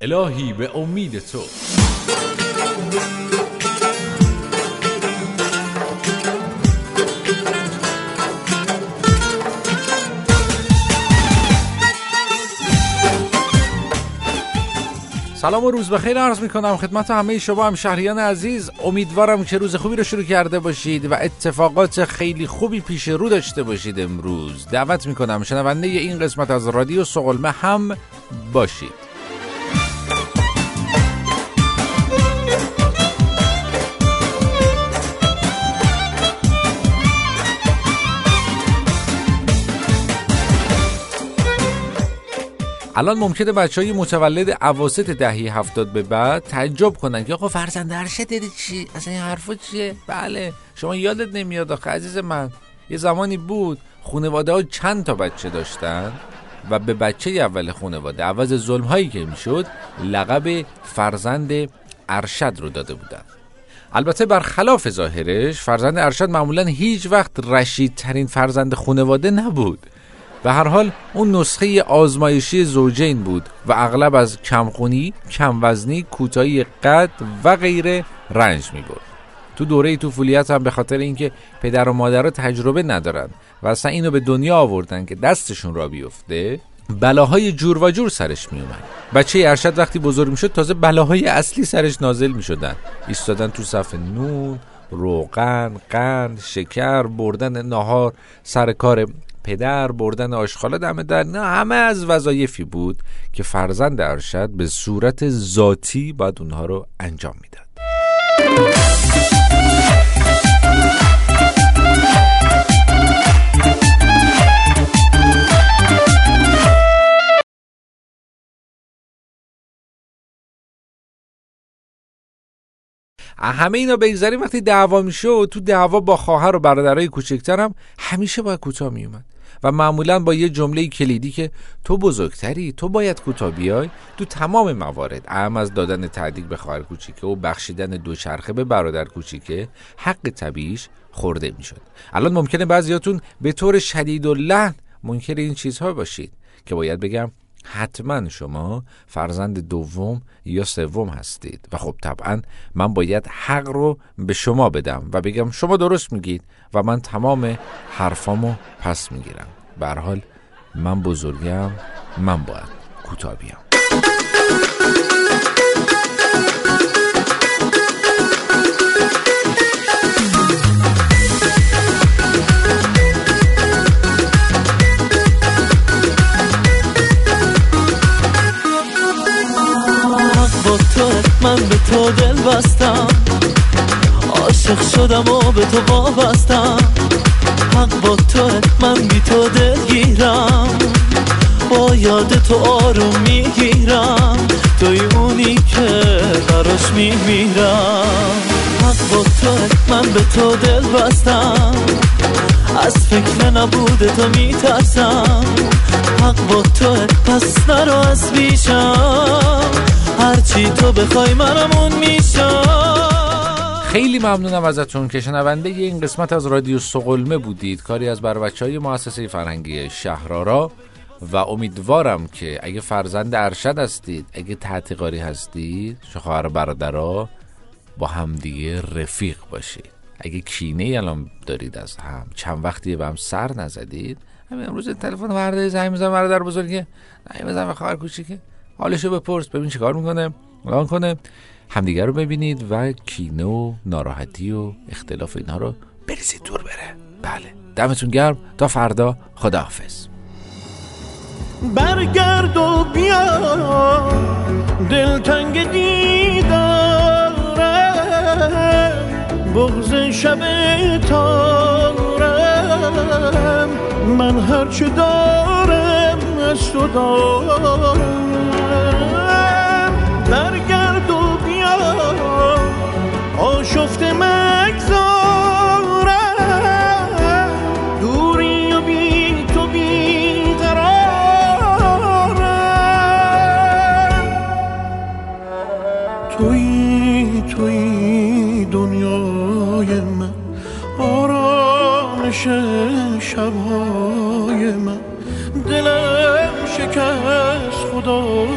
الهی به امید تو. سلام و روز بخیر. عرض می کنم خدمت همه شما هم شهریان عزیز. امیدوارم که روز خوبی رو شروع کرده باشید و اتفاقات خیلی خوبی پیش رو داشته باشید امروز. دعوت می کنم شنونده این قسمت از رادیو سقلمه هم باشید. الان ممکنه بچه های متولد عواسط دهی هفتاد به بعد تعجب کنن که آقا فرزند هرشه داری چی؟ اصلا این حرفا چیه؟ بله شما یادت نمیاد آخه عزیز من یه زمانی بود خانواده ها چند تا بچه داشتن و به بچه اول خانواده عوض ظلم هایی که می‌شد لقب فرزند ارشد رو داده بودن البته برخلاف ظاهرش فرزند ارشد معمولا هیچ وقت رشید ترین فرزند خانواده نبود به هر حال اون نسخه آزمایشی زوجین بود و اغلب از کمخونی، کموزنی، کوتاهی قد و غیره رنج می برد. تو دوره طفولیت هم به خاطر اینکه پدر و مادر تجربه ندارن و اصلا اینو به دنیا آوردن که دستشون را بیفته بلاهای جور و جور سرش می اومد بچه ارشد وقتی بزرگ می‌شد تازه بلاهای اصلی سرش نازل می شدن ایستادن تو صف نون روغن قند شکر بردن نهار سر کار پدر بردن آشخالا دم در نه همه از وظایفی بود که فرزند ارشد به صورت ذاتی باید اونها رو انجام می‌داد. همه اینا بگذاریم. وقتی دعوا میشه و تو دعوا با خواهر و برادرای کوچکترم همیشه باید کوتاه میومد و معمولا با یه جمله کلیدی که تو بزرگتری تو باید کوتاه بیای تو تمام موارد اهم از دادن تعدیق به خواهر کوچیکه و بخشیدن دوچرخه به برادر کوچیکه حق طبیعیش خورده می‌شد. الان ممکنه بعضیاتون به طور شدید و لحن منکر این چیزها باشید که باید بگم حتما شما فرزند دوم یا سوم هستید. و خب طبعا من باید حق رو به شما بدم و بگم شما درست میگید و من تمام حرفامو پس می‌گیرم. حال من بزرگم من باید کوتاه تو دل بستم. عاشق شدم و به تو وابستم. حق با تو من بی تو دلگیرم. با یاد تو آروم می‌گیرم. توی اونی که براش میمیرم. حق با تو من به تو دل بستم. از فکر نبود تو میترسم. حق با تو پس نرو از بیشم هرچی تو بخوای منمون میشم. خیلی ممنونم ازتون که شنونده این قسمت از رادیو سقلمه بودید. کاری از بر بچه های مؤسسه فرهنگی شهرارا و امیدوارم که اگه فرزند ارشد هستید اگه تحتیقاری هستید خواهر برادرها با همدیگه رفیق باشید. اگه کینه الان دارید از هم چند وقتی به هم سر نزدید همین امروز تلفن ورده زنگ می‌زنم برادر بزرگه. زنگ بزنم خواهر کوچیکه. حالشو بپرس ببین چیکار می‌کنه الان کنه همدیگه رو ببینید و کینه و ناراحتی و اختلاف اینها رو بریزید دور بره. بله. دمتون گرم. تا فردا. خداحافظ. برگرد و بیا. دلتنگ دیدارم بغز شب تارم. من هرچه دارم از تو دارم. آشفته مگذارم. دوری و بی تو بی قرارم. توی توی دنیای من آرامش شبهای من. دلم شکست خدا